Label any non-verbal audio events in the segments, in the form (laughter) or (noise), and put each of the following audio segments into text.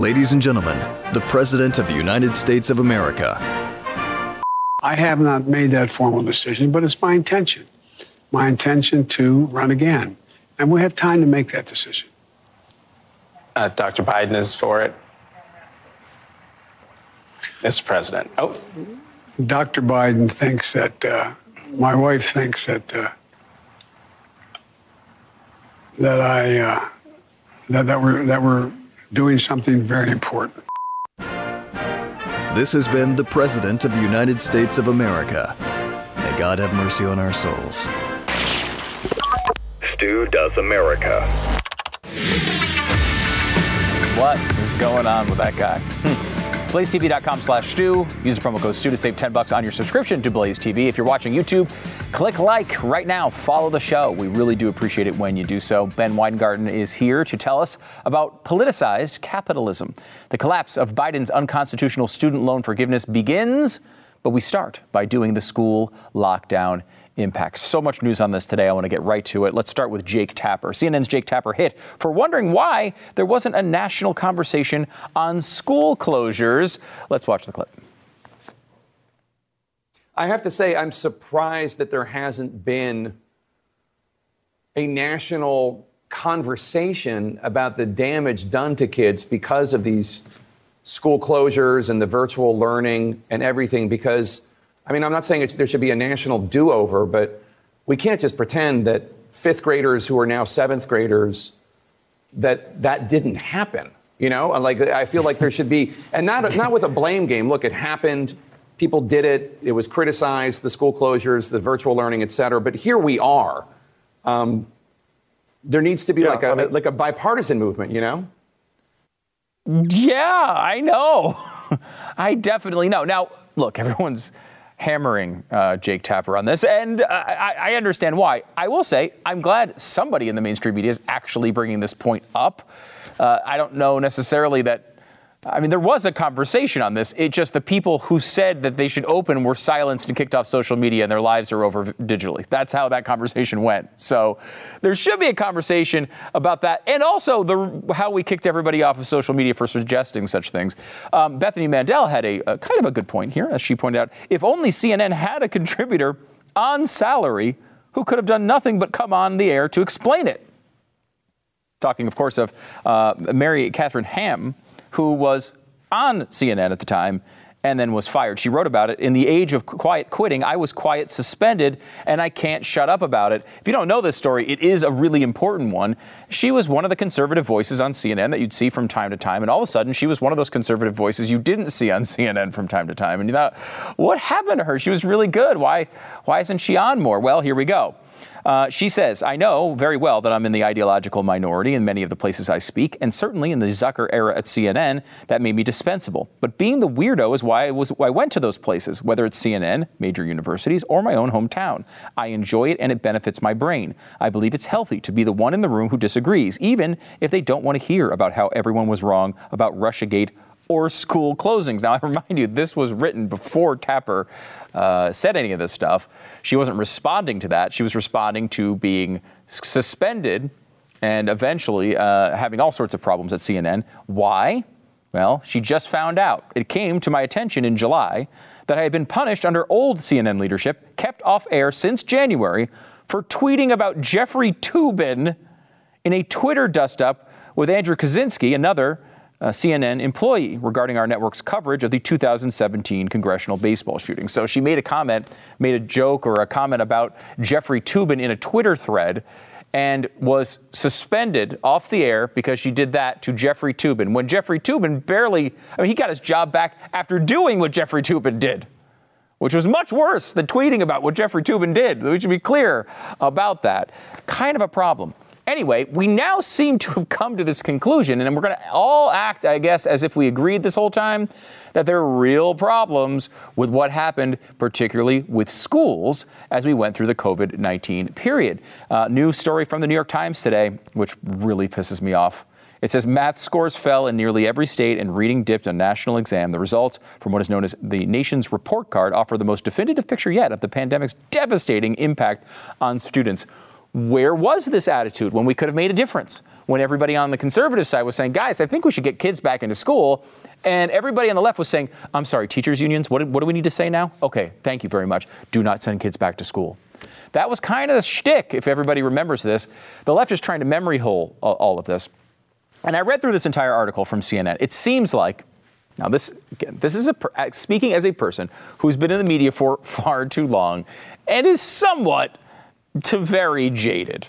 Ladies and gentlemen, the President of the United States of America. I have not made that formal decision, but it's my intention. My intention to run again. And we have time to make that decision. Uh, Dr. Biden is for it. Mr. President. Oh. Dr. Biden thinks that, uh, my wife thinks that, uh, that I, uh, that, that, we're, that we're doing something very important. This has been the President of the United States of America. May God have mercy on our souls. Stu Does America. What is going on with that guy? Hmm. BlazeTV.com slash Stu. Use the promo code Stu to save 10 bucks on your subscription to Blaze TV. If you're watching YouTube, click like right now. Follow the show. We really do appreciate it when you do so. Ben Weingarten is here to tell us about politicized capitalism. The collapse of Biden's unconstitutional student loan forgiveness begins, but we start by doing the school lockdown impact. So much news on this today. I want to get right to it. Let's start with Jake Tapper. CNN's Jake Tapper hit for wondering why there wasn't a national conversation on school closures. Let's watch the clip. I have to say, I'm surprised that there hasn't been a national conversation about the damage done to kids because of these school closures and the virtual learning and everything because I mean, I'm not saying there should be a national do over, but we can't just pretend that fifth graders who are now seventh graders that that didn't happen. You know, like I feel like there should be, and not not with a blame game. Look, it happened. People did it. It was criticized. The school closures, the virtual learning, et cetera. But here we are. Um, there needs to be yeah, like a I mean, like a bipartisan movement. You know. Yeah, I know. (laughs) I definitely know. Now, look, everyone's hammering uh, Jake Tapper on this, and I, I, understand why. I will say I'm glad somebody in the mainstream media is actually bringing this point up. Uh, I don't know necessarily that I mean, there was a conversation on this. It just the people who said that they should open were silenced and kicked off social media, and their lives are over digitally. That's how that conversation went. So there should be a conversation about that, and also the how we kicked everybody off of social media for suggesting such things. Um, Bethany Mandel had a, a kind of a good point here, as she pointed out. If only CNN had a contributor on salary who could have done nothing but come on the air to explain it. Talking, of course, of uh, Mary Catherine Ham who was on CNN at the time and then was fired. She wrote about it. In the age of quiet quitting, I was quiet suspended and I can't shut up about it. If you don't know this story, it is a really important one. She was one of the conservative voices on CNN that you'd see from time to time, and all of a sudden she was one of those conservative voices you didn't see on (laughs) CNN from time to time. And you thought, what happened to her? She was really good. Why why isn't she on more? Well, here we go. Uh, she says, I know very well that I'm in the ideological minority in many of the places I speak, and certainly in the Zucker era at CNN, that made me dispensable. But being the weirdo is why I, was, why I went to those places, whether it's CNN, major universities, or my own hometown. I enjoy it and it benefits my brain. I believe it's healthy to be the one in the room who disagrees, even if they don't want to hear about how everyone was wrong about Russiagate or school closings. Now, I remind you, this was written before Tapper uh, said any of this stuff. She wasn't responding to that. She was responding to being suspended and eventually uh, having all sorts of problems at CNN. Why? Well, she just found out. It came to my attention in July that I had been punished under old CNN leadership, kept off air since January, for tweeting about Jeffrey Toobin in a Twitter dust up with Andrew Kaczynski, another Uh, CNN employee regarding our network's coverage of the 2017 congressional baseball shooting. So she made a comment, made a joke or a comment about Jeffrey Toobin in a Twitter thread and was suspended off the air because she did that to Jeffrey Toobin. When Jeffrey Toobin barely, I mean, he got his job back after doing what Jeffrey Toobin did, which was much worse than tweeting about what Jeffrey Toobin did. We should be clear about that. Kind of a problem. Anyway, we now seem to have come to this conclusion, and we're going to all act, I guess, as if we agreed this whole time that there are real problems with what happened, particularly with schools, as we went through the COVID 19 period. Uh, new story from the New York Times today, which really pisses me off. It says math scores fell in nearly every state and reading dipped on national exam. The results from what is known as the nation's report card offer the most definitive picture yet of the pandemic's devastating impact on students. Where was this attitude when we could have made a difference? when everybody on the conservative side was saying, guys, I think we should get kids back into school. And everybody on the left was saying, I'm sorry, teachers' unions, what, what do we need to say now? Okay, thank you very much. Do not send kids back to school. That was kind of the shtick, if everybody remembers this. The left is trying to memory hole all of this. And I read through this entire article from CNN. It seems like now, this again, this is a speaking as a person who's been in the media for far too long and is somewhat to very jaded.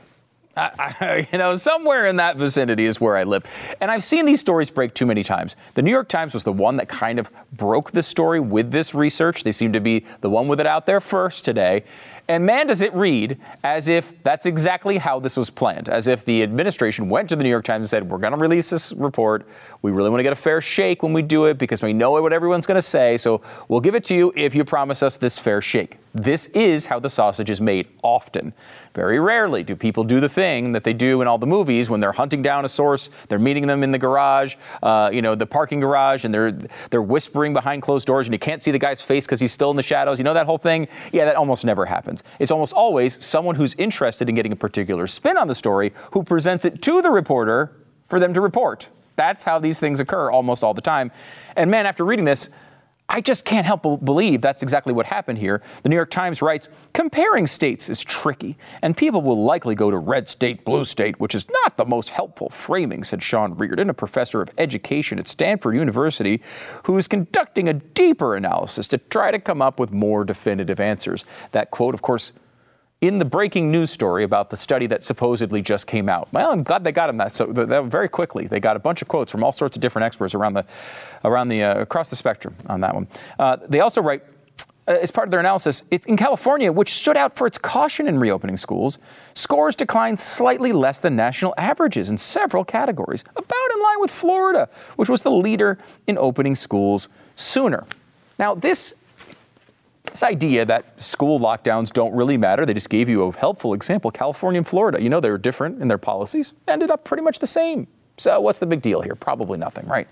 I, I, (laughs) you know, somewhere in that vicinity is where I live. And I've seen these stories break too many times. The New York Times was the one that kind of broke the story with this research. They seem to be the one with it out there first today. And man, does it read as if that's exactly how this was planned, as if the administration went to the New York Times and said, We're going to release this report. We really want to get a fair shake when we do it because we know what everyone's going to say. So we'll give it to you if you promise us this fair shake. This is how the sausage is made often. Very rarely do people do the thing that they do in all the movies when they're hunting down a source, they're meeting them in the garage, uh, you know, the parking garage, and they're they're whispering behind closed doors, and you can't see the guy's face because he's still in the shadows. You know that whole thing? Yeah, that almost never happens. It's almost always someone who's interested in getting a particular spin on the story who presents it to the reporter for them to report. That's how these things occur almost all the time. And man, after reading this, I just can't help but believe that's exactly what happened here. The New York Times writes comparing states is tricky, and people will likely go to red state, blue state, which is not the most helpful framing, said Sean Reardon, a professor of education at Stanford University, who is conducting a deeper analysis to try to come up with more definitive answers. That quote, of course, in the breaking news story about the study that supposedly just came out. Well, I'm glad they got him that so that very quickly. They got a bunch of quotes from all sorts of different experts around the around the uh, across the spectrum on that one. Uh, they also write. Uh, as part of their analysis, it's in California, which stood out for its caution in reopening schools, scores declined slightly less than national averages in several categories, about in line with Florida, which was the leader in opening schools sooner. Now, this this idea that school lockdowns don't really matter, they just gave you a helpful example. California and Florida, you know, they were different in their policies, ended up pretty much the same. So, what's the big deal here? Probably nothing, right?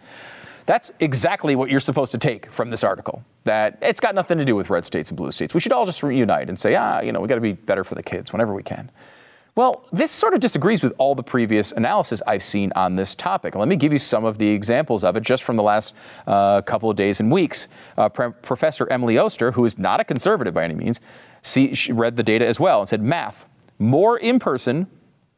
That's exactly what you're supposed to take from this article. That it's got nothing to do with red states and blue states. We should all just reunite and say, ah, you know, we got to be better for the kids whenever we can. Well, this sort of disagrees with all the previous analysis I've seen on this topic. Let me give you some of the examples of it just from the last uh, couple of days and weeks. Uh, Pre- Professor Emily Oster, who is not a conservative by any means, see, she read the data as well and said math, more in person,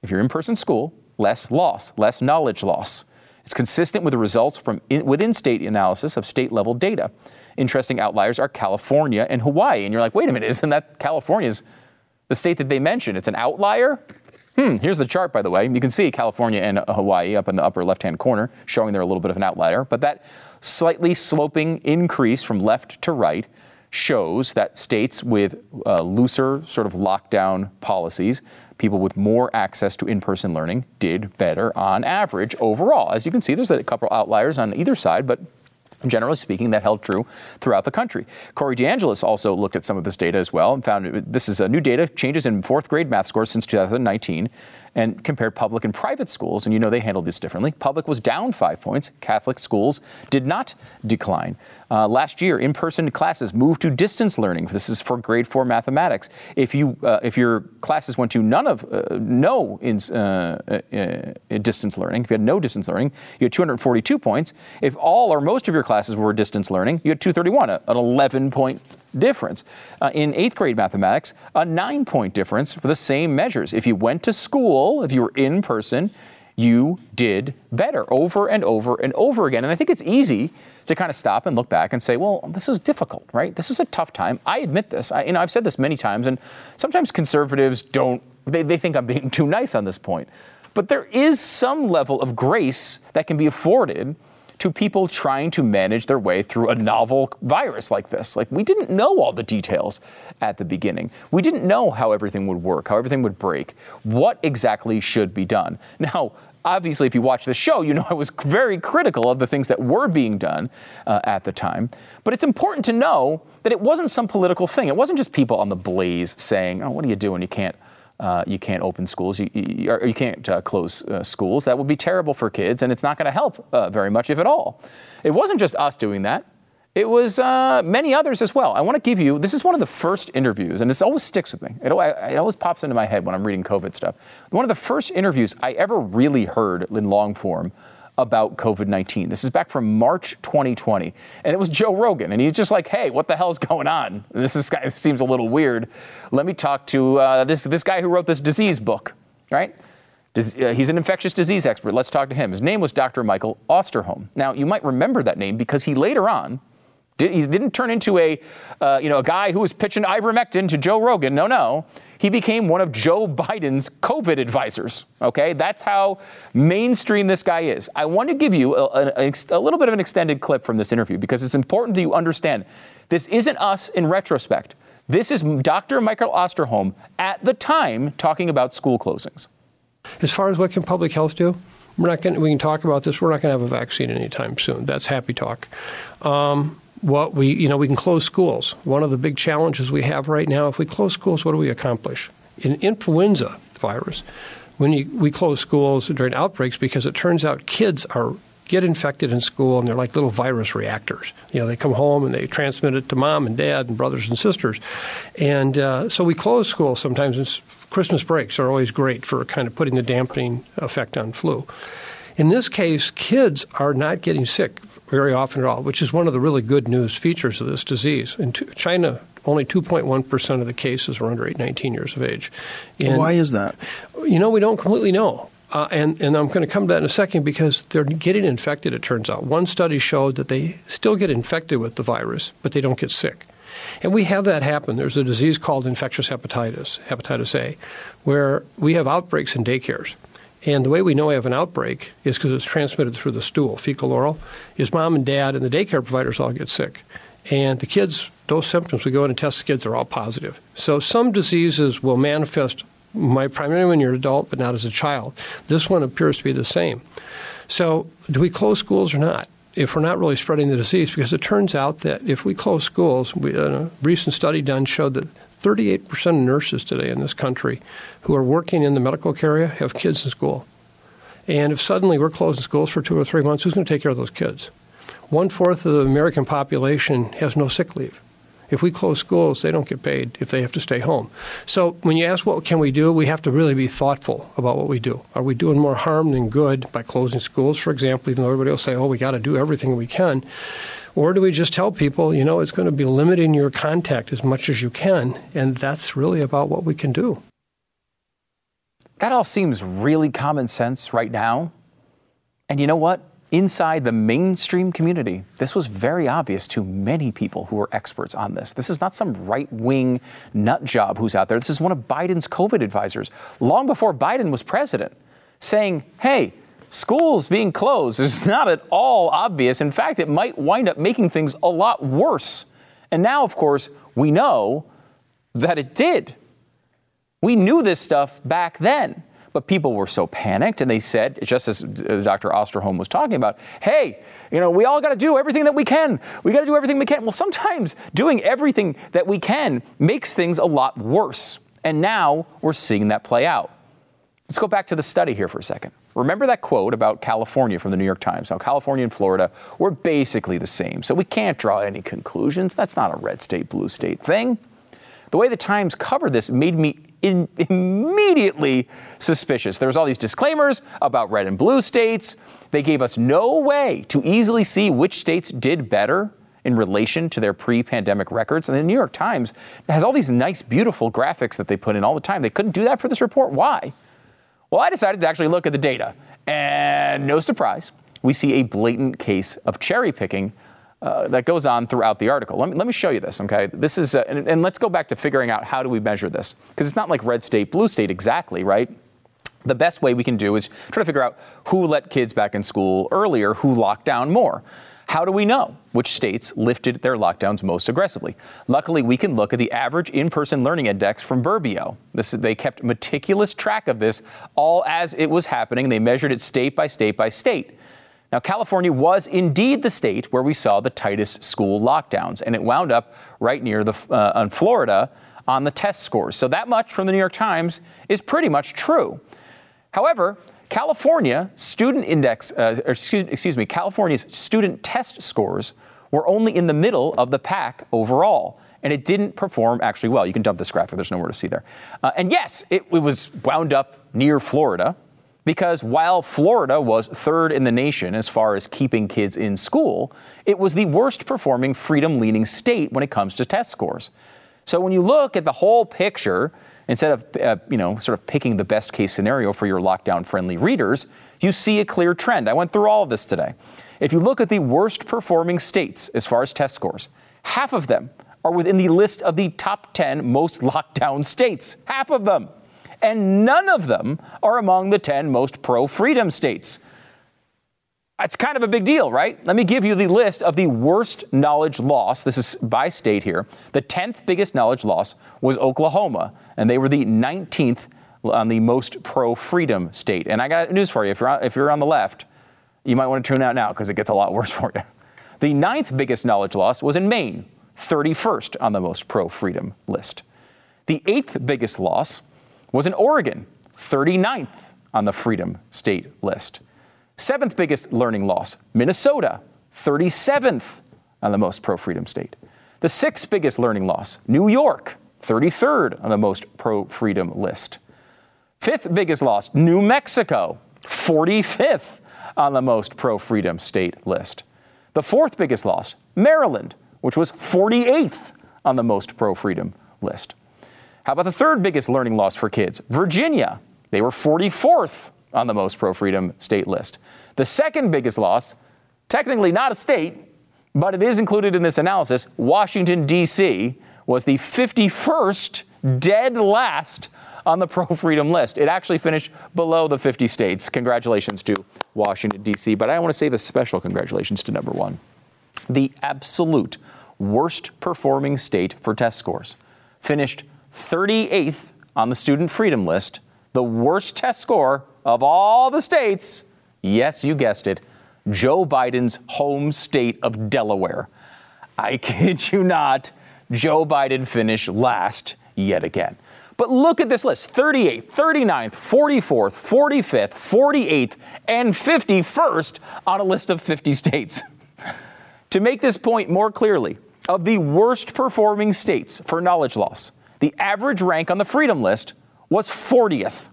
if you're in person school, less loss, less knowledge loss. It's consistent with the results from in, within state analysis of state level data. Interesting outliers are California and Hawaii. And you're like, wait a minute, isn't that California's the state that they mentioned, it's an outlier. Hmm, here's the chart, by the way. You can see California and Hawaii up in the upper left hand corner, showing they're a little bit of an outlier. But that slightly sloping increase from left to right shows that states with uh, looser sort of lockdown policies, people with more access to in person learning, did better on average overall. As you can see, there's a couple outliers on either side, but Generally speaking, that held true throughout the country. Corey DeAngelis also looked at some of this data as well and found this is a new data, changes in fourth grade math scores since 2019 and compared public and private schools, and you know they handled this differently. Public was down five points. Catholic schools did not decline. Uh, last year, in-person classes moved to distance learning. This is for grade four mathematics. If you uh, if your classes went to none of uh, no in, uh, uh, distance learning, if you had no distance learning, you had 242 points. If all or most of your classes were distance learning, you had 231, an 11 point difference. Uh, in eighth grade mathematics, a nine point difference for the same measures. If you went to school, if you were in person, you did better over and over and over again. And I think it's easy to kind of stop and look back and say, well, this was difficult, right? This was a tough time. I admit this. I, you know, I've said this many times, and sometimes conservatives don't, they, they think I'm being (laughs) too nice on this point. But there is some level of grace that can be afforded to people trying to manage their way through a novel virus like this. Like, we didn't know all the details at the beginning. We didn't know how everything would work, how everything would break, what exactly should be done. Now, obviously, if you watch the show, you know I was very critical of the things that were being done uh, at the time. But it's important to know that it wasn't some political thing. It wasn't just people on the blaze saying, oh, what are you doing? You can't uh, you can't open schools, you, you, you can't uh, close uh, schools. That would be terrible for kids, and it's not going to help uh, very much, if at all. It wasn't just us doing that. It was uh, many others as well. I want to give you this is one of the first interviews, and this always sticks with me. It, it, always pops into my head when I'm reading COVID stuff. One of the first interviews I ever really heard in long form about COVID 19. This is back from March 2020. And it was Joe Rogan. And he's just like, hey, what the hell's going on? This, is, this seems a little weird. Let me talk to uh, this, this guy who wrote this disease book, right? Uh, he's an infectious disease expert. Let's talk to him. His name was Dr. Michael Osterholm. Now, you might remember that name because he later on did, he didn't turn into a, uh, you know, a guy who was pitching ivermectin to Joe Rogan. No, no. He became one of Joe Biden's COVID advisors. Okay, that's how mainstream this guy is. I want to give you a, a, a little bit of an extended clip from this interview because it's important that you understand this isn't us in retrospect. This is Dr. Michael Osterholm at the time talking about school closings. As far as what can public health do, we're not going. We can talk about this. We're not going to have a vaccine anytime soon. That's happy talk. Um, what we, you know, we can close schools. One of the big challenges we have right now, if we close schools, what do we accomplish? In influenza virus, when you, we close schools during outbreaks, because it turns out kids are get infected in school and they're like little virus reactors. You know, they come home and they transmit it to mom and dad and brothers and sisters. And uh, so we close schools sometimes. Christmas breaks are always great for kind of putting the dampening effect on flu. In this case, kids are not getting sick very often at all, which is one of the really good news features of this disease. In China, only 2.1% of the cases are under 8, 19 years of age. And, Why is that? You know, we don't completely know. Uh, and, and I'm going to come to that in a second because they're getting infected, it turns out. One study showed that they still get infected with the virus, but they don't get sick. And we have that happen. There's a disease called infectious hepatitis, hepatitis A, where we have outbreaks in daycares. And the way we know we have an outbreak is because it's transmitted through the stool, fecal oral, is mom and dad and the daycare providers all get sick. And the kids, those symptoms, we go in and test the kids, they're all positive. So some diseases will manifest my primarily when you're an adult, but not as a child. This one appears to be the same. So do we close schools or not? If we're not really spreading the disease, because it turns out that if we close schools, we, a recent study done showed that 38% of nurses today in this country who are working in the medical care area have kids in school. And if suddenly we're closing schools for two or three months, who's going to take care of those kids? One fourth of the American population has no sick leave. If we close schools, they don't get paid if they have to stay home. So when you ask what can we do, we have to really be thoughtful about what we do. Are we doing more harm than good by closing schools, for example, even though everybody will say, oh, we got to do everything we can? Or do we just tell people, you know, it's going to be limiting your contact as much as you can, and that's really about what we can do? That all seems really common sense right now. And you know what? Inside the mainstream community, this was very obvious to many people who are experts on this. This is not some right wing nut job who's out there. This is one of Biden's COVID advisors, long before Biden was president, saying, hey, schools being closed is (laughs) not at all obvious. In fact, it might wind up making things a lot worse. And now, of course, we know that it did. We knew this stuff back then, but people were so panicked and they said, just as uh, Dr. Osterholm was talking about, hey, you know, we all got to do everything that we can. We got to do everything we can. Well, sometimes doing everything that we can makes things a lot worse. And now we're seeing that play out. Let's go back to the study here for a second. Remember that quote about California from the New York Times? Now, California and Florida were basically the same, so we can't draw any conclusions. That's not a red state, blue state thing. The way the Times covered this made me in, immediately suspicious. There was all these disclaimers about red and blue states. They gave us no way to easily see which states did better in relation to their pre-pandemic records. And the New York Times has all these nice, beautiful graphics that they put in all the time. They couldn't do that for this report. Why? Well, I decided to actually look at the data, and no surprise, we see a blatant case of cherry picking uh, that goes on throughout the article. Let me, let me show you this, okay? This is, uh, and, and let's go back to figuring out how do we measure this, because it's not like red state, blue state exactly, right? The best way we can do is try to figure out who let kids back in school earlier, who locked down more. How do we know which states lifted their lockdowns most aggressively? Luckily, we can look at the average in person learning index from Burbio. This, they kept meticulous track of this all as it was happening. They measured it state by state by state. Now, California was indeed the state where we saw the tightest school lockdowns, and it wound up right near the uh, on Florida on the test scores. So that much from the New York Times is pretty much true. However, California student index, uh, excuse, excuse me, California's student test scores were only in the middle of the pack overall. And it didn't perform actually well. You can dump this graphic, there's nowhere to see there. Uh, and yes, it, it was wound up near Florida because while Florida was third in the nation as far as keeping kids in school, it was the worst performing freedom leaning state when it comes to test scores. So when you look at the whole picture, instead of uh, you know sort of picking the best case scenario for your lockdown friendly readers, you see a clear trend. I went through all of this today. If you look at the worst performing states as far as test scores, half of them are within the list of the top 10 most (laughs) lockdown states. Half of them. And none of them are among the 10 most pro freedom states. It's kind of a big deal, right? Let me give you the list of the worst knowledge loss. This is by state here. The 10th biggest knowledge loss was Oklahoma, and they were the 19th on the most pro freedom state. And I got news for you. If you're on, if you're on the left, you might want to tune out now because it gets a lot (laughs) worse for you. The ninth biggest knowledge loss was in Maine, 31st on the most pro freedom list. The eighth biggest loss was in Oregon, 39th on the freedom state list. Seventh biggest learning loss, Minnesota, 37th on the most pro freedom state. The sixth biggest learning loss, New York, 33rd on the most pro freedom list. Fifth biggest loss, New Mexico, 45th on the most pro freedom state list. The fourth biggest loss, Maryland, which was 48th on the most pro freedom list. How about the third biggest learning loss for kids? Virginia. They were 44th on the most pro freedom state list. The second biggest loss, technically not a state, but it is included in this analysis, Washington, D.C., was the 51st dead last on the (laughs) pro freedom list. It actually finished below the 50 states. Congratulations to Washington, D.C., but I want to save a special congratulations to number one. The absolute worst performing state for test scores finished 38th on the student freedom list, the worst test score of all the states. Yes, you guessed it. Joe Biden's home state of Delaware. I (laughs) kid you not, Joe Biden finished last yet again. But look at this list 38th, 39th, 44th, 45th, 48th, and 51st on a list of 50 (laughs) states. to make this point more clearly, of the worst performing states for knowledge loss, the average rank on the freedom list was 40th.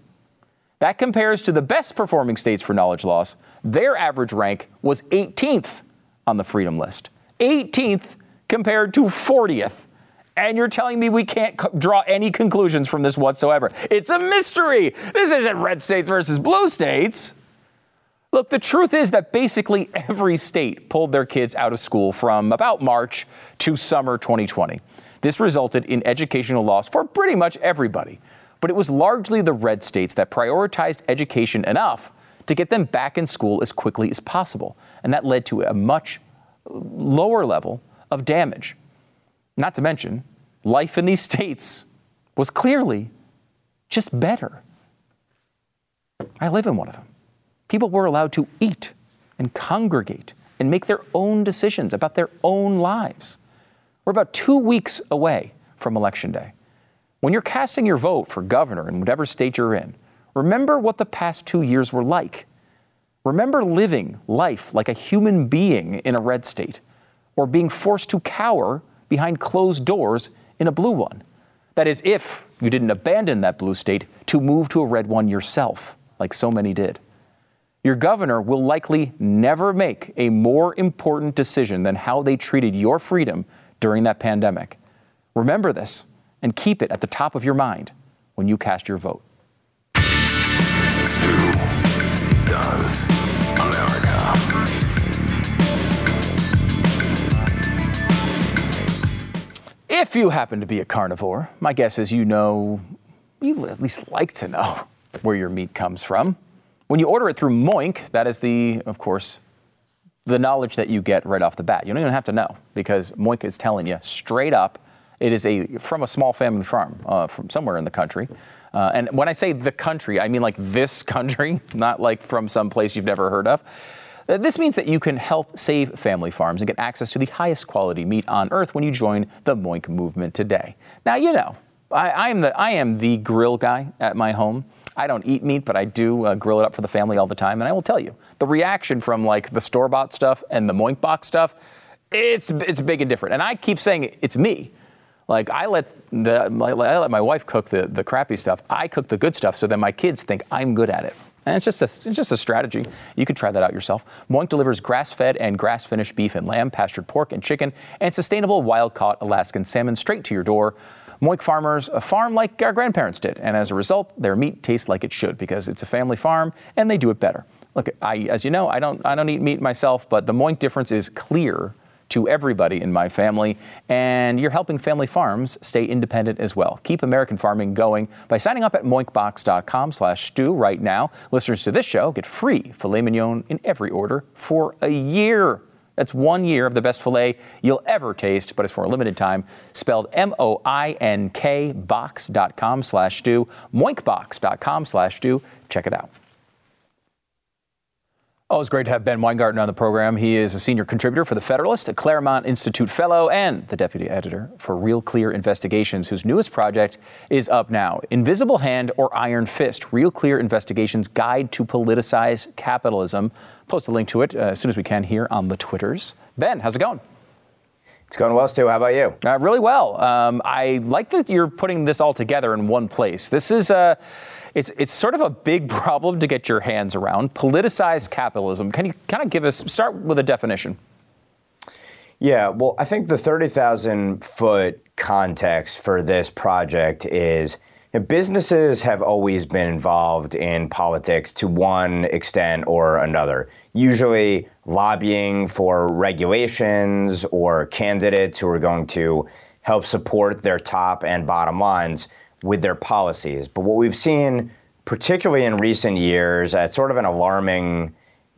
That compares to the best performing states for knowledge loss. Their average rank was 18th on the freedom list. 18th compared to 40th. And you're telling me we can't co- draw any conclusions from this whatsoever. It's a mystery. This isn't red states versus blue states. Look, the truth is that basically every state pulled their kids out of school from about March to summer 2020. This resulted in educational loss for pretty much everybody. But it was largely the red states that prioritized education enough to get them back in school as quickly as possible. And that led to a much lower level of damage. Not to mention, life in these (laughs) states was clearly just better. I live in one of them. People were allowed to eat and congregate and make their own decisions about their own lives. We're about two weeks away from Election Day. When you're casting your vote for governor in whatever state you're in, remember what the past two years were like. Remember living life like a human being in a red state, or being forced to cower behind closed doors in a blue one. That is, if you didn't abandon that blue state to move to a red one yourself, like so many did. Your governor will likely never make a more important decision than how they treated your freedom during that pandemic. Remember this and keep it at the top of your mind when you cast your vote. If you happen to be a carnivore, my guess is you know, you at least like to know where your meat comes from. When you order it through Moink, that is the, of course, the knowledge that you get right off the bat. You don't even have to know because Moink is telling you straight up it is a from a small family farm uh, from somewhere in the country. Uh, and when I say the country, I mean like this (laughs) country, not like from some place you've never heard of. Uh, This means that you can help save family farms and get access to the highest quality meat on earth when you join the Moink movement today. Now, you know, I, I, am, the, I am the grill guy at my home. I don't eat meat, but I do uh, grill it up for the family all the time. And I will tell you, the reaction from like the store bought stuff and the Moink box stuff, it's it's big and different. And I keep saying it's me. Like I let the I let my wife cook the the crappy stuff. I cook the good stuff, so then my kids think I'm good at it. And it's just a, it's just a strategy. You could try that out yourself. Moink delivers grass-fed and grass-finished beef and lamb, pastured pork and chicken, and sustainable wild-caught Alaskan salmon straight to your door. Moink farmers a farm like our grandparents did, and as a result, their meat tastes like it should because it's a family farm and they do it better. Look, I, as you know, I don't I don't eat meat myself, but the Moink difference is clear to everybody in my family, and you're helping family farms stay independent as well. Keep American farming going by signing up at moinkbox.com slash Stu right now. Listeners to this show get free filet mignon in every order for a year. That's one year of the best filet you'll ever taste, but it's for a limited time. Spelled M-O-I-N-K box.com slash Stu, moinkbox.com slash Stu. Check it out. Oh, it's great to have Ben Weingarten on the program. He is a senior contributor for The Federalist, a Claremont Institute fellow, and the deputy editor for Real Clear Investigations, whose newest project is up now Invisible Hand or Iron Fist Real Clear Investigations Guide to Politicize Capitalism. Post a link to it uh, as soon as we can here on the Twitters. Ben, how's it going? It's going well, Stu. How about you? Uh, really well. Um, I like that you're putting this all together in one place. This is a. Uh, it's it's sort of a big (laughs) problem to get your hands around. Politicized capitalism. Can you kind of give us start with a definition? Yeah, well, I think the 30,000 foot context for this project is you know, businesses have always been involved in politics to one extent or another, usually lobbying for regulations or candidates who are going to help support their top and bottom lines with their policies. But what we've seen, particularly in recent years, at sort of an alarming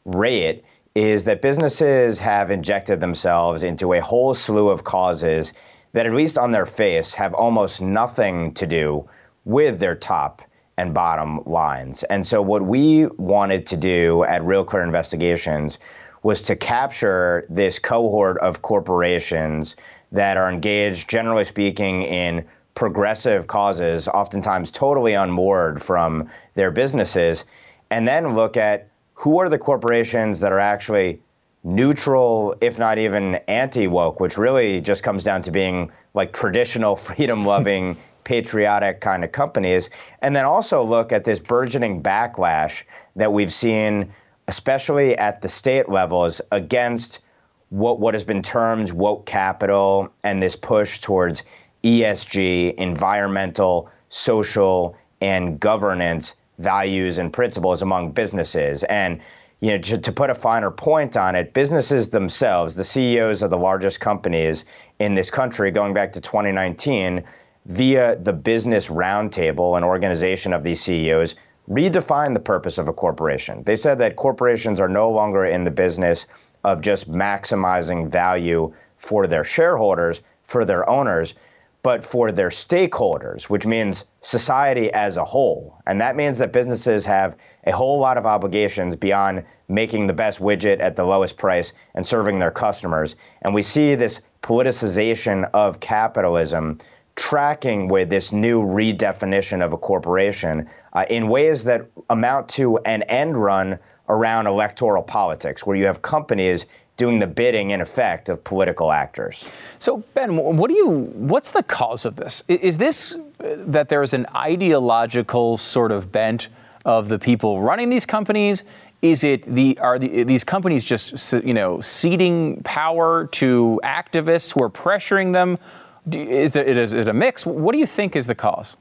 rate, is that businesses have injected themselves into a whole slew of causes that, at least on their face, have almost nothing to do with their top and bottom lines. And so, what we wanted to do at Real Clear Investigations was to capture this cohort of corporations that are engaged, generally speaking, in progressive causes, oftentimes totally unmoored from their businesses, and then look at who are the corporations that are actually neutral, if not even anti woke, which really just comes down to being like traditional (laughs) freedom loving, (laughs) patriotic kind of companies. And then also look at this burgeoning backlash that we've seen, especially at the state levels, against what, what has been termed woke capital and this push towards ESG, environmental, social, and governance values and principles among businesses. And you know, to, to, put a finer point on it, businesses themselves, the CEOs of the largest companies in this country, going back to 2019, via the Business Roundtable, an organization of these CEOs, redefined the purpose of a corporation. They said that corporations are no longer in the business of just maximizing value for their shareholders, for their owners, but for their stakeholders, which means society as a whole. And that means that businesses have a whole lot of obligations beyond making the best widget at the lowest price and serving their customers. And we see this politicization of capitalism tracking with this new redefinition of a corporation uh, in ways that amount to an end run around electoral politics, where you have companies doing the bidding in effect of political actors. So Ben, what do you what's the cause of this? Is this uh, that there is an ideological sort of bent of the people running these companies? Is it the are the, these companies just you know ceding power to activists who are pressuring them? Is it, is it a mix? What do you think is the cause?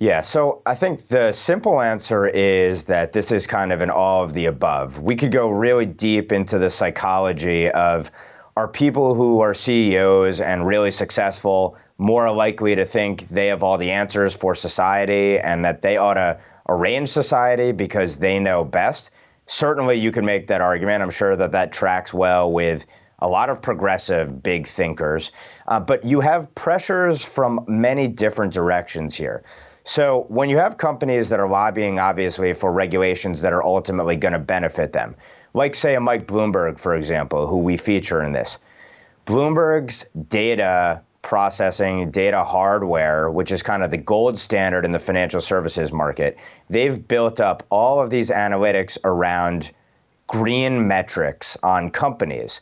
Yeah, so I think the simple answer is that this is kind of an all of the above. We could go really deep into the psychology of are people who are CEOs and really successful more likely to think they have all the answers for society and that they ought to arrange society because they know best? Certainly, you can make that argument. I'm sure that that tracks well with a lot of progressive big thinkers. Uh, but you have pressures from many different directions here. So when you have companies that are lobbying, obviously, for regulations that are ultimately going to benefit them, like, say, a Mike Bloomberg, for example, who we feature in this, Bloomberg's data processing, data hardware, which is kind of the gold standard in the financial services market, they've built up all of these analytics around green metrics on companies.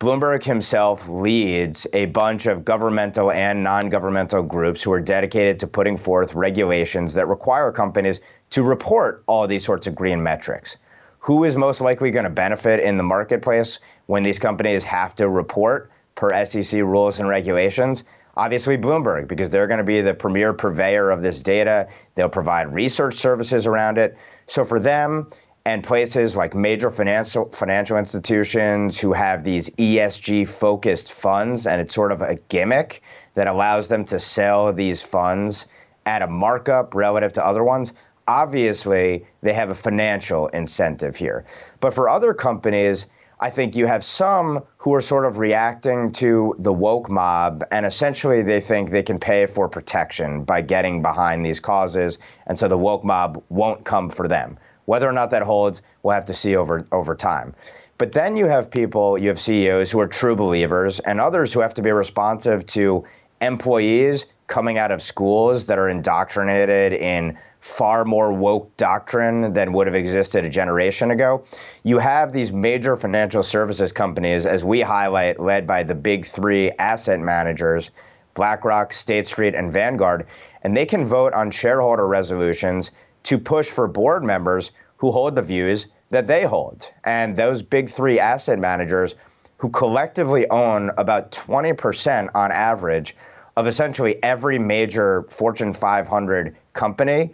Bloomberg himself leads a bunch of governmental and non governmental groups who are dedicated to putting forth regulations that require companies to report all these sorts of green metrics. Who is most likely going to benefit in the marketplace when these companies have to report per SEC rules and regulations? Obviously, Bloomberg, because they're going to be the premier purveyor of this data. They'll provide research services around it. So for them, and places like major financial financial institutions who have these ESG focused funds and it's sort of a gimmick that allows them to sell these funds at a markup relative to other ones obviously they have a financial incentive here but for other companies I think you have some who are sort of reacting to the woke mob, and essentially they think they can pay for protection by getting behind these causes, and so the woke mob won't come for them. Whether or not that holds, we'll have to see over over time. But then you have people, you have CEOs who are true believers, and others who have to be responsive to employees coming out of schools that are indoctrinated in far more woke doctrine than would have existed a generation ago. You have these major financial services companies, as we highlight, led by the big three asset managers BlackRock, State Street, and Vanguard, and they can vote on shareholder resolutions to push for board members who hold the views that they hold. And those big three asset managers who collectively own about 20% on average of essentially every major Fortune 500 company,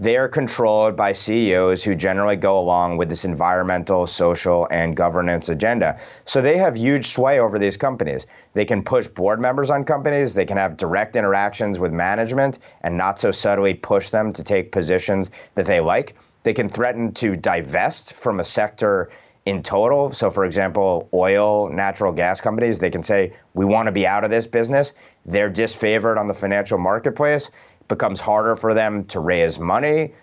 they are controlled by CEOs who generally go along with this environmental, social, and governance agenda. So they have huge sway over these companies. They can push board members on companies, they can have direct interactions with management and not so subtly push them to take positions that they like. They can threaten to divest from a sector in total. So, for example, oil, natural gas companies, they can say, we want to be out of this business. They're disfavored on the financial marketplace becomes harder for them to raise money,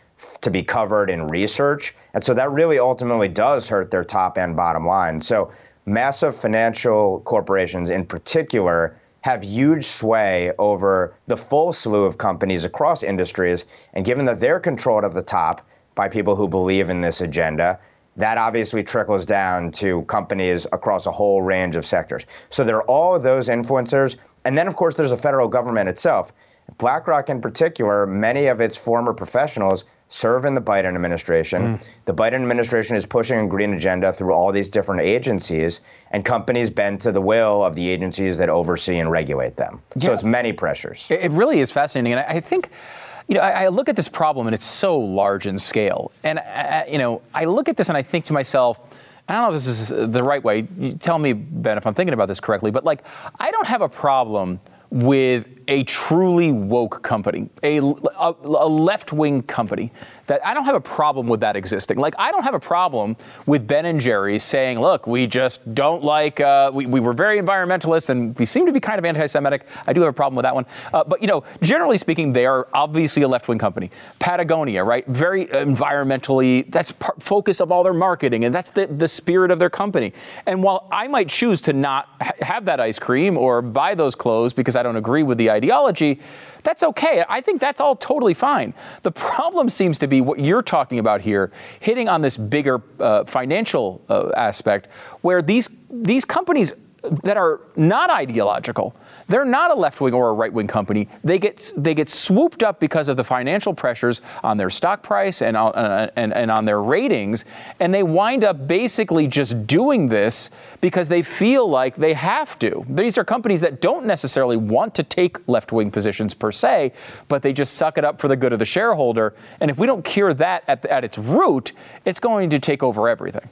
to be covered in research. And so that really ultimately does hurt their top and bottom line. So massive financial corporations in particular have huge sway over the full slew of companies across industries. And given that they're controlled at the top by people who believe in this agenda, that obviously trickles down to companies across a whole range of sectors. So there are all of those influencers. And then, of course, there's the federal government itself. BlackRock, in particular, many of its former professionals serve in the Biden administration. Mm. The Biden administration is pushing a green agenda through all these different agencies, and companies bend to the will of the agencies that oversee and regulate them. Yeah. So it's many pressures. It really is fascinating. And I think. You know, I, I look at this problem and it's so large in scale. And, I, you know, I look at this and I think to myself, I don't know if this is the right way. You tell me, Ben, if I'm thinking about this correctly, but like, I don't have a problem with a truly woke company, a, a, a left wing company. That I don't have a problem with that existing. Like I don't have a problem with Ben and Jerry saying, "Look, we just don't like. Uh, we, we were very environmentalist, and we seem to be kind of anti-Semitic." I do have a problem with that one. Uh, but you know, generally speaking, they are obviously a left wing company. Patagonia, right? Very environmentally. That's part, focus of all their marketing, and that's the the spirit of their company. And while I might choose to not ha- have that ice cream or buy those clothes because I don't agree with the ideology, that's okay. I think that's all totally fine. The problem seems to be what you're talking about here, hitting on this bigger uh, financial uh, aspect, where these these companies that are not ideological they're not a left wing or a right wing company. They get they get swooped up because of the financial pressures on their stock price and on, uh, and, and on their ratings, and they wind up basically just doing this because they feel like they have to. These are companies that don't necessarily want to take left wing positions per se, but they just suck it up for the good of the shareholder. And if we don't cure that at, at its root, it's going to take over everything.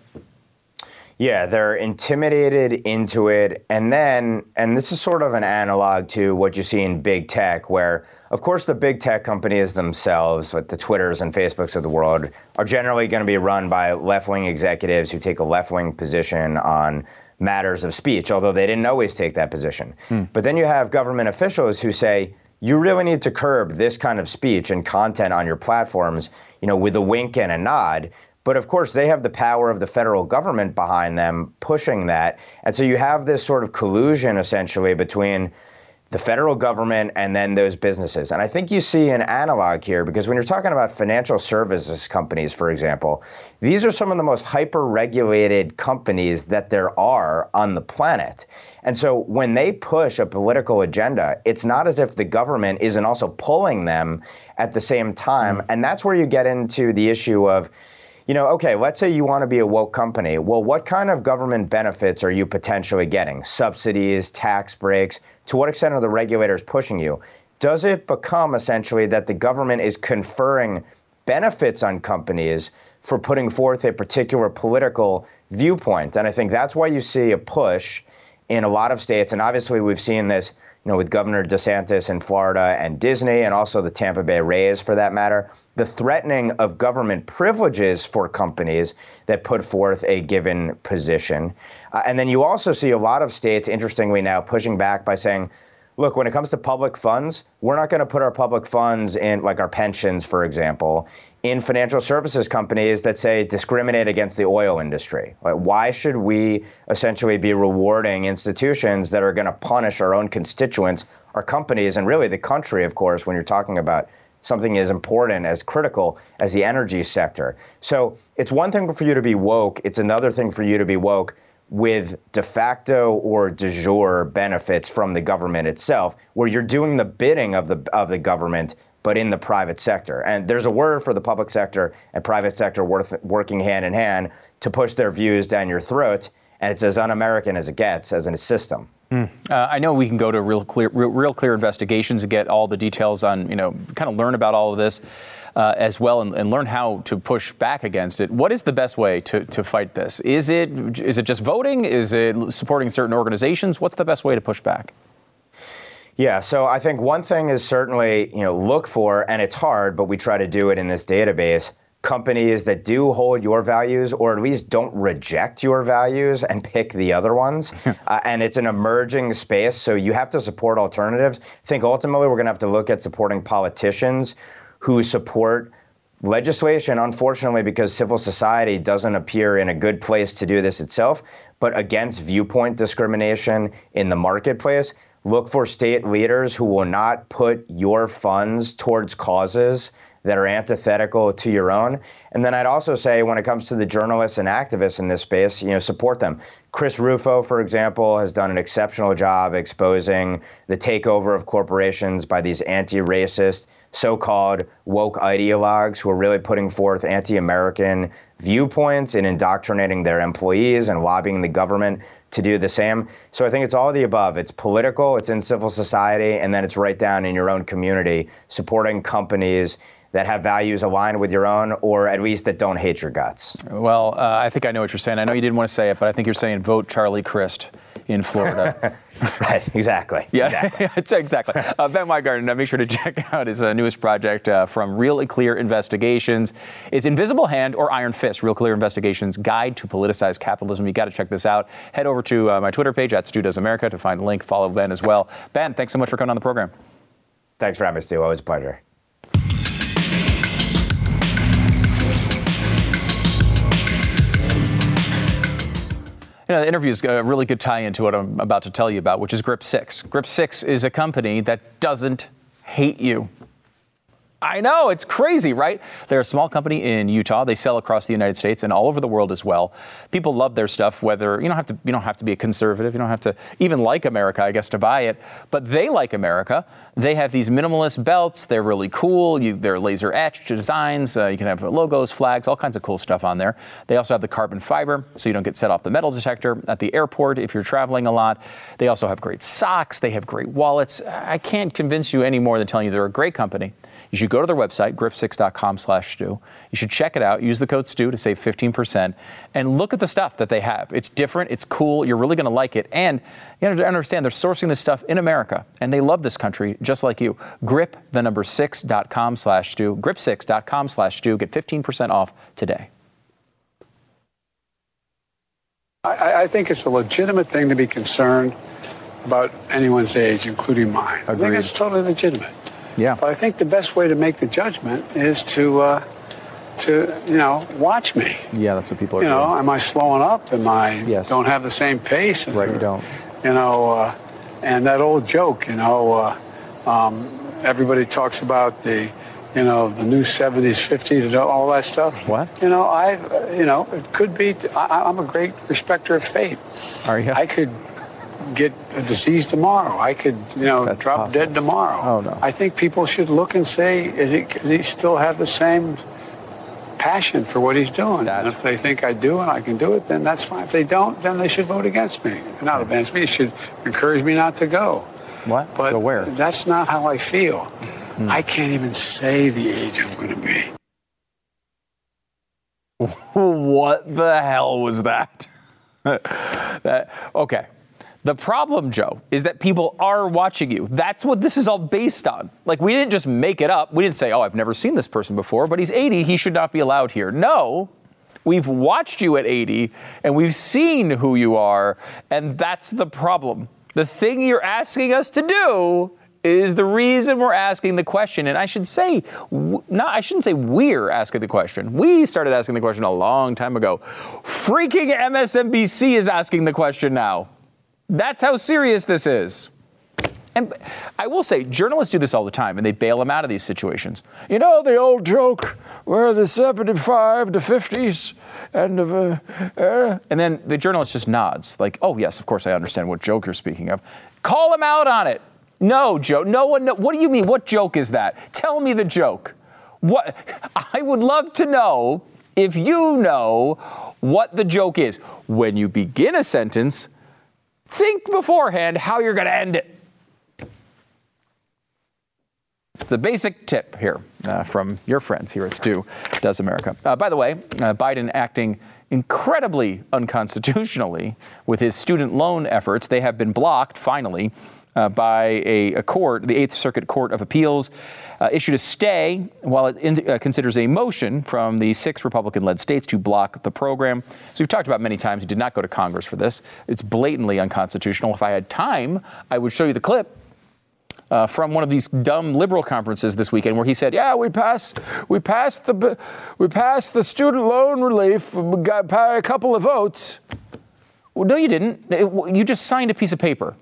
Yeah, they're intimidated into it. And then, and this is sort of an analog to what you see in big tech, where, of course, the big tech companies themselves, like the Twitters and Facebooks of the world, are generally going to be run by left wing executives who take a left wing position on matters of speech, although they didn't always take that position. Hmm. But then you have government officials who say, you really need to curb this kind of speech and content on your platforms, you know, with a wink and a nod. But of course, they have the power of the federal government behind them pushing that. And so you have this sort of collusion essentially between the federal government and then those businesses. And I think you see an analog here because when you're talking about financial services companies, for example, these are some of the most hyper regulated companies that there are on the planet. And so when they push a political agenda, it's not as if the government isn't also pulling them at the same time. Mm. And that's where you get into the issue of, you know, okay, let's say you want to be a woke company. Well, what kind of government benefits are you potentially getting? Subsidies, tax breaks? To what extent are the regulators pushing you? Does it become essentially that the government is conferring benefits on companies for putting forth a particular political viewpoint? And I think that's why you see a push in a lot of states. And obviously, we've seen this you know, with Governor DeSantis in Florida and Disney, and also the Tampa Bay Rays for that matter, the threatening of government privileges for companies that put forth a given position. Uh, and then you also see a lot of states, interestingly now, pushing back by saying, look, when it comes to public funds, we're not going to put our public funds in, like our pensions, for example, in financial services companies that say discriminate against the oil industry. Like, why should we essentially be rewarding institutions that are going to punish our own constituents, our companies, and really the country, of course, when you're talking about something as important, as critical as the energy sector? So it's one thing for you to be woke, it's another thing for you to be woke with de facto or de jure benefits from the government itself, where you're doing the bidding of the of the government but in the private sector. And there's a word for the public sector and private sector worth, working hand in hand to push their views down your throat. And it's as un-American as it gets as a system. Mm. Uh, I know we can go to real clear, real, real, clear investigations and get all the details on, you know, kind of learn about all of this uh, as well and, and, learn how to push back against it. What is the best way to, to fight this? Is it is it just voting? Is it supporting certain organizations? What's the best way to push back? Yeah, so I think one thing is certainly, you know, look for, and it's hard, but we try to do it in this database, companies that do hold your values or at least don't reject your values and pick the other ones. (laughs) uh, and it's an emerging space, so you have to support alternatives. I think ultimately we're going to have to look at supporting politicians who support legislation, unfortunately, because civil society doesn't appear in a good place to do this itself, but against viewpoint discrimination in the marketplace. Look for state leaders who will not put your funds towards causes that are antithetical to your own. And then I'd also say when it comes to the journalists and activists in this space, you know, support them. Chris Rufo, for example, has done an exceptional job exposing the takeover of corporations by these anti-racist, so-called woke ideologues who are really putting forth anti-American viewpoints and indoctrinating their employees and lobbying the government to do the same. So I think it's all the above. It's political, it's in civil society, and then it's right down in your own community, supporting companies that have values aligned with your own, or at least that don't hate your guts. Well, uh, I think I know what you're saying. I know you didn't want to say it, but I think you're saying vote Charlie Crist in Florida. (laughs) right, exactly. Yeah, exactly. (laughs) exactly. Uh, ben Weingarten, uh, make sure to (laughs) check out his uh, newest project uh, from Real Clear Investigations. It's Invisible Hand or Iron Fist, Real Clear Investigations Guide to Politicized Capitalism. You got to check this out. Head over to uh, my Twitter page at Stu Does America to find the link. Follow Ben as well. Ben, thanks so much for coming on the program. Thanks for having me, Stu. Always a pleasure. You know, the interview is a really good tie into what I'm about to tell you about, which is Grip 6. Grip 6 is a company that doesn't hate you. I know, it's crazy, right? They're a small company in Utah. They sell across the United States and all over the world as well. People love their stuff, whether you don't have to you don't have to be a conservative, you don't have to even like America, I guess, to buy it. But they like America. They have these minimalist belts. They're really cool. You, they're laser etched designs. Uh, you can have logos, flags, all kinds of cool stuff on there. They also have the carbon fiber, so you don't get set off the metal detector at the airport if you're traveling a lot. They also have great socks. They have great wallets. I can't convince you any more than telling you they're a great company. You should go to their website, grip6.com slash Stu. You should check it out. Use the code Stu to save 15% and look at the stuff that they have. It's different, it's cool, you're really going to like it. And you have to understand they're sourcing this stuff in America and they love this country just like you. Grip the number 6.com slash Stu. Grip6.com slash Stu. Get 15% off today. I, I think it's a legitimate thing to be concerned about anyone's age, including mine. Agreed. I think it's totally legitimate. Yeah. But I think the best way to make the judgment is to, uh, to you know, watch me. Yeah, that's what people are. You doing. know, am I slowing up? Am I yes. don't have the same pace? Right, or, you don't. You know, uh, And that old joke, you know, uh, um, everybody talks about the, you know, the new 70s, 50s, and all that stuff. What? You know, I, you know, it could be. I, I'm a great respecter of fate. Are you? I could get a disease tomorrow. I could, you know, That's drop possible. dead tomorrow. Oh, no. I think people should look and say, is he, does he still have the same passion for what he's doing? That's- and if they think I do and I can do it, then that's fine. If they don't, then they should vote against me. Not against me. They should encourage me not to go. What? But Go where? Hmm. that's not how I feel. I can't even say the age I'm going to be. (laughs) What the hell was that? (laughs) that okay. The problem, Joe, is that people are watching you. That's what this is all based on. Like, we didn't just make it up. We didn't say, oh, I've never seen this person before, but he's 80. He should not be allowed here. No, we've watched you at 80 and we've seen who you are, and that's the problem. The thing you're asking us to do is the reason we're asking the question. And I should say, not, I shouldn't say we're asking the question. We started asking the question a long time ago. Freaking MSNBC is asking the question now. That's how serious this is. And I will say, journalists do this all the time, and they bail them out of these situations. You know the old joke where the 75 to 50s and of uh, uh, and then the journalist just nods, like, "Oh yes, of course I understand what joke you're speaking of." Call him out on it. No joke. No one. What do you mean? What joke is that? Tell me the joke. What? I would love to know if you know what the joke is. When you begin a sentence, think beforehand how you're going to end it. It's a basic tip here uh, from your friends here at Stu Does America. Uh, by the way, uh, Biden acting incredibly unconstitutionally with his student loan efforts. They have been blocked, finally, uh, by a, a court, the Eighth Circuit Court of Appeals. Uh, issued a stay while it in, uh, considers a motion from the six Republican led states to block the program. So we've talked about many times, he did not go to Congress for this. It's blatantly unconstitutional. If I had time, I would show you the clip uh, from one of these dumb liberal conferences this weekend where he said, "Yeah, we passed, we passed the, we passed the student loan relief. Got by a couple of votes." Well, no, you didn't. It- you just signed a piece of paper.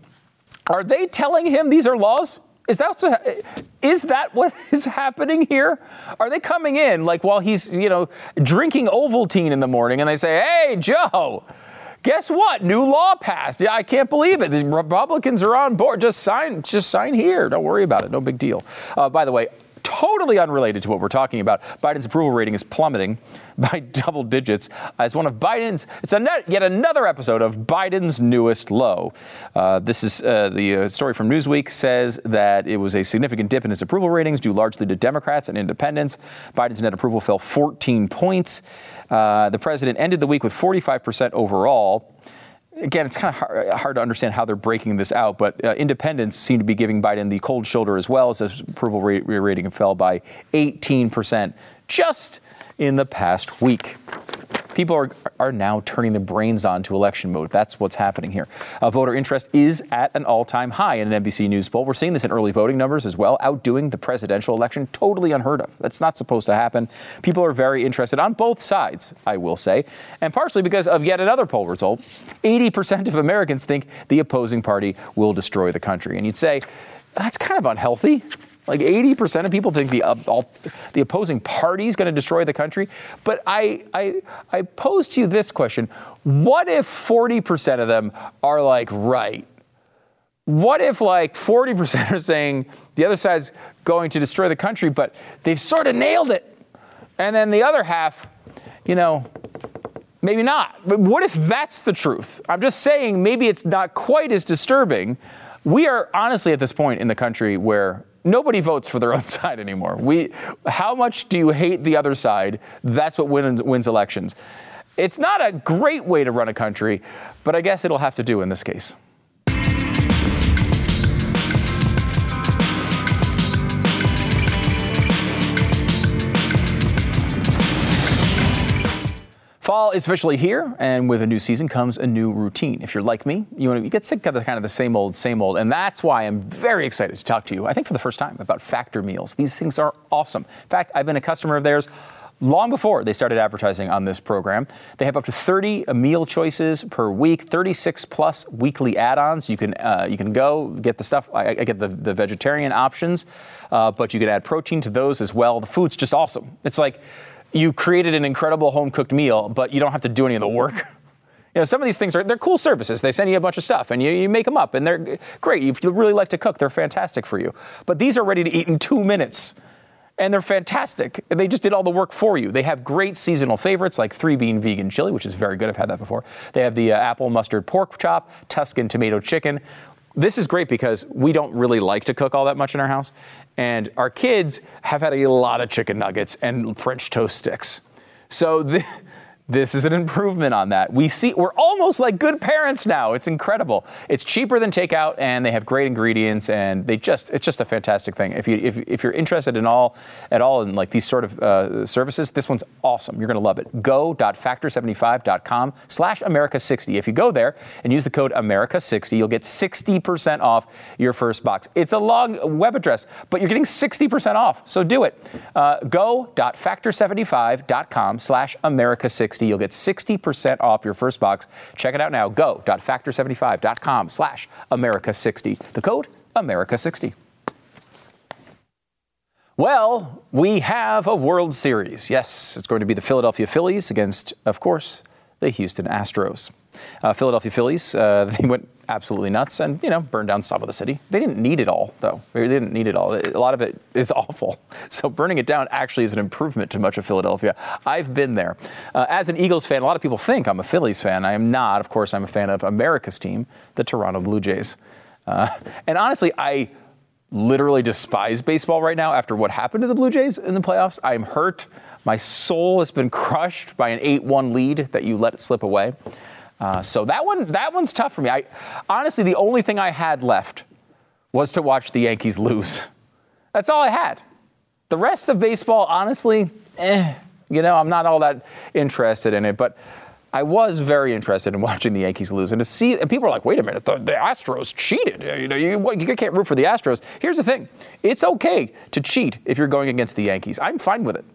Are they telling him these are laws? Is that what, is that what is happening here? Are they coming in like while he's you know drinking Ovaltine in the morning and they say, "Hey, Joe." Guess what? New law passed. Yeah, I can't believe it. The Republicans are on board. Just sign. Just sign here. Don't worry about it. No big deal. Uh, by the way, totally unrelated to what we're talking about. Biden's approval rating is plummeting by (laughs) double digits as one of Biden's. It's net, yet another episode of Biden's newest low. Uh, this is uh, the uh, story from Newsweek says that it was a significant dip in his approval ratings due largely to Democrats and independents. Biden's net approval fell 14 points. Uh, the president ended the week with 45% overall. Again, it's kind of hard, to understand how they're breaking this out, but uh, independents seem to be giving Biden the cold shoulder as well as his approval rating fell by 18% just in the past week. People are, are now turning their brains on to election mode. That's what's happening here. Uh, voter interest is at an all time high in an NBC News poll. We're seeing this in early voting numbers as well, outdoing the presidential election. Totally unheard of. That's not supposed to happen. People are very interested on both sides, I will say, and partially because of yet another poll result 80% of Americans think the opposing party will destroy the country. And you'd say, that's kind of unhealthy. Like 80% of people think the, uh, all, the opposing party is going to destroy the country. But I, I, I pose to you this question What if 40% of them are like, right? What if like 40% are saying the other side's going to destroy the country, but they've sort of nailed it? And then the other half, you know, maybe not. But what if that's the truth? I'm just saying maybe it's not quite as disturbing. We are honestly at this point in the country where nobody votes for their own (laughs) side anymore. We, how much do you hate the other side? That's what wins, wins elections. It's not a great way to run a country, but I guess it'll have to do in this case. Fall is officially here, and with a new season comes a new routine. If you're like me, you, you get sick of the kind of the same old, same old, and that's why I'm very excited to talk to you. I think for the first time about Factor meals. These things are awesome. In fact, I've been a customer of theirs long before they started advertising on this program. They have up to 30 meal choices per week, 36 plus weekly add-ons. You can uh, you can go get the stuff. I, I get the, the vegetarian options, uh, but you can add protein to those as well. The food's just awesome. It's like you created an incredible home cooked meal, but you don't have to do any of the work. (laughs) You know, some of these things are they're cool services. They send you a bunch of stuff and you, you make them up and they're great. If you really like to cook, they're fantastic for you. But these are ready to eat in two minutes. And they're fantastic. They just did all the work for you. They have great seasonal favorites like three bean vegan chili, which is very good. I've had that before. They have the uh, apple mustard pork chop, Tuscan tomato chicken. This is great because we don't really like to cook all that much in our house. And our kids have had a lot of chicken nuggets and French toast sticks. So (laughs) the, this is an improvement on that. We see we're almost like good parents now. It's incredible. It's cheaper than takeout, and they have great ingredients, and they just it's just a fantastic thing. If you if, if you're interested in all at all in like these sort of uh, services, this one's awesome. You're gonna love it. Go.factor75.com/slash America60. If you go there and use the code America60, you'll get 60% off your first box. It's a long web address, but you're getting 60% off. So do it. Uh, Go.factor75.com/slash America60. 60. You'll get 60% off your first box. Check it out now. Go.factor75.com slash America60. The code America60. Well, we have a World Series. Yes, it's going to be the Philadelphia Phillies against, of course, the Houston Astros. Uh, Philadelphia Phillies, uh, (laughs) they went absolutely nuts and, you know, burned down some of the city. They didn't need it all, though. They didn't need it all. A lot of it is (laughs) awful. So burning it down actually is an improvement to much of Philadelphia. I've been there. Uh, as an Eagles fan, a lot of people think I'm a Phillies fan. I am not. Of course, I'm a fan of America's team, the Toronto Blue Jays. Uh, and honestly, I literally despise baseball right now after what happened to the Blue Jays in the playoffs. I am hurt. My soul has been crushed by an 8-1 lead that you let slip away. Uh, so that one, that one's tough for me. I honestly, the only thing I had left was to watch the Yankees lose. That's all I had. The rest of baseball, honestly, eh, you know, I'm not all that interested in it. But I was very interested in watching the Yankees lose and to see. And people are like, "Wait a minute, the, the Astros cheated." You know, you, you can't root for the Astros. Here's the thing: it's okay to cheat if you're going against the Yankees. I'm fine with it.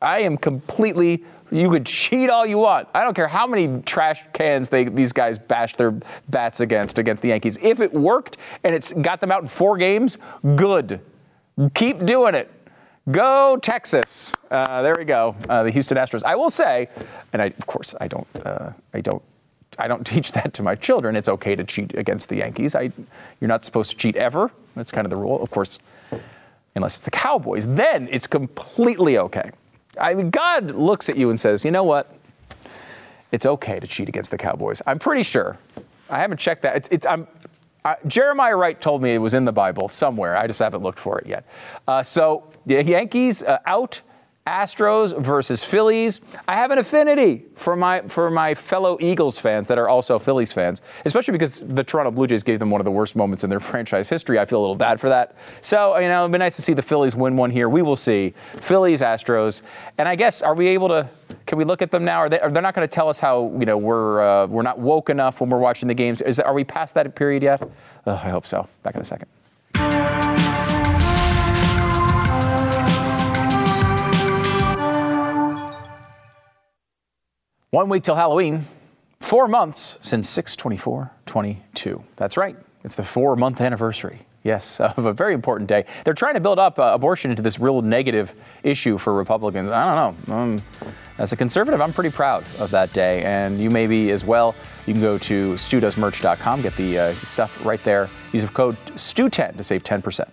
I am completely. You could cheat all you want. I don't care how many trash cans they these guys bash their bats against against the Yankees. If it worked and it's got them out in four games, good. Keep doing it. Go Texas. Uh, there we go. Uh, the Houston Astros. I will say, and I, of course I don't. Uh, I don't. I don't (laughs) teach that to my children. It's okay to cheat against the Yankees. I, you're not supposed to cheat ever. That's kind of the rule. Of course, unless it's the Cowboys, then it's completely okay. I mean, God looks at you and says, you know what? It's okay to cheat against the Cowboys. I'm pretty sure. I haven't checked that. It's, it's I'm, Jeremiah Wright told me it was in the Bible somewhere. I just haven't looked for it yet. Uh, so the Yankees uh, out. Astros versus Phillies. I have an affinity for my for my fellow Eagles fans that are also Phillies fans, especially because the Toronto Blue Jays gave them one of the worst moments in their (laughs) franchise history. I feel a little bad for that. So you know, it'd be nice to see the Phillies win one here. We will see Phillies Astros, and I guess are we able to? Can we look at them now? Are they? Are they not going to tell us how you know we're uh, we're not woke enough when we're watching the games? Is are we past that period yet? I hope so. Back in a second. One week till Halloween. Four months since 62422. That's right. It's the four month anniversary. Yes, (laughs) of a very important day. They're trying to build up uh, abortion into this real negative issue for Republicans. I don't know. Um, as a conservative, I'm pretty proud of that day, and you may be as well. You can go to studoesmerch.com, get the uh, stuff right there. Use the code STU10 to save 10%.